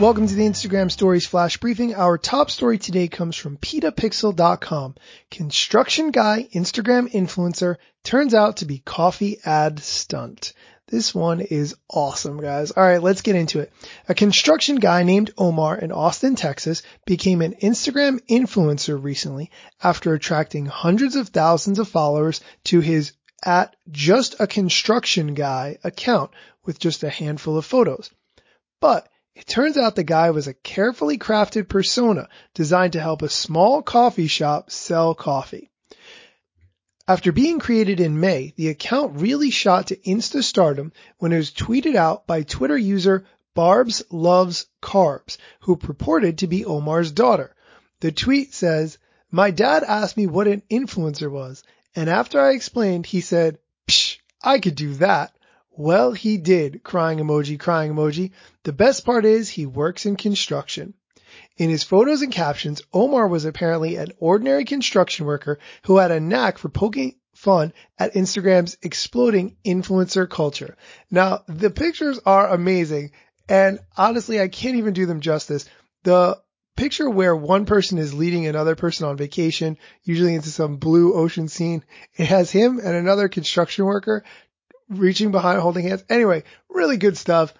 Welcome to the Instagram Stories Flash Briefing. Our top story today comes from PetaPixel.com. Construction guy, Instagram influencer, turns out to be coffee ad stunt. This one is awesome, guys. All right, let's get into it. A construction guy named Omar in Austin, Texas became an Instagram influencer recently after attracting hundreds of thousands of followers to his at just a construction guy account with just a handful of photos. But it turns out the guy was a carefully crafted persona designed to help a small coffee shop sell coffee. After being created in May, the account really shot to insta stardom when it was tweeted out by Twitter user Barb's Loves Carbs, who purported to be Omar's daughter. The tweet says, my dad asked me what an influencer was, and after I explained, he said, Psh, I could do that. Well, he did. Crying emoji, crying emoji. The best part is he works in construction. In his photos and captions, Omar was apparently an ordinary construction worker who had a knack for poking fun at Instagram's exploding influencer culture. Now, the pictures are amazing, and honestly, I can't even do them justice. The picture where one person is leading another person on vacation, usually into some blue ocean scene, it has him and another construction worker reaching behind, holding hands. Anyway, really good stuff.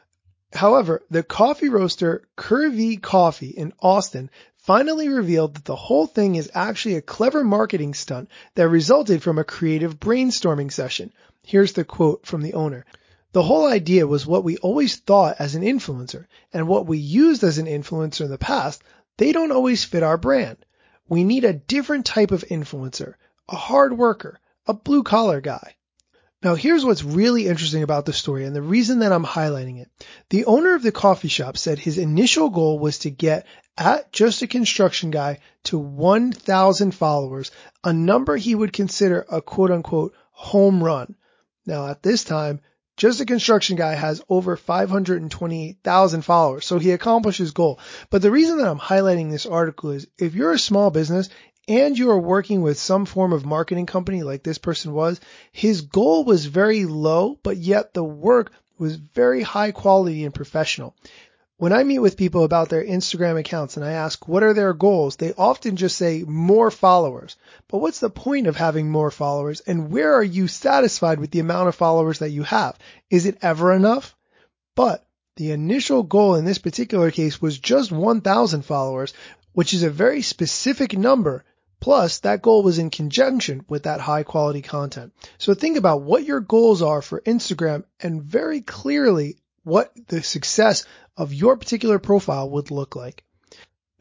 However, the coffee roaster Cuvee Coffee in Austin finally revealed that the whole thing is actually a clever marketing stunt that resulted from a creative brainstorming session. Here's the quote from the owner. The whole idea was what we always thought as an influencer and what we used as an influencer in the past, they don't always fit our brand. We need a different type of influencer, a hard worker, a blue collar guy. Now here's what's really interesting about the story and the reason that I'm highlighting it. The owner of the coffee shop said his initial goal was to get at just a construction guy to 1,000 followers, a number he would consider a quote unquote home run. Now at this time, just a construction guy has over 528,000 followers, so he accomplished his goal. But the reason that I'm highlighting this article is if you're a small business and you are working with some form of marketing company like this person was, his goal was very low, but yet the work was very high quality and professional. When I meet with people about their Instagram accounts and I ask what are their goals, they often just say more followers. But what's the point of having more followers and where are you satisfied with the amount of followers that you have? Is it ever enough? But the initial goal in this particular case was just 1,000 followers, which is a very specific number Plus, that goal was in conjunction with that high quality content. So think about what your goals are for Instagram and very clearly what the success of your particular profile would look like.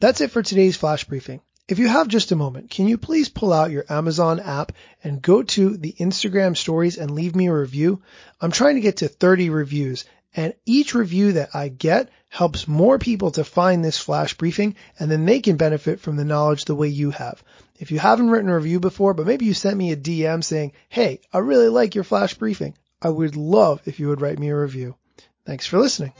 That's it for today's flash briefing. If you have just a moment, can you please pull out your Amazon app and go to the Instagram stories and leave me a review? I'm trying to get to 30 reviews and each review that I get helps more people to find this flash briefing and then they can benefit from the knowledge the way you have. If you haven't written a review before, but maybe you sent me a DM saying, Hey, I really like your flash briefing. I would love if you would write me a review. Thanks for listening.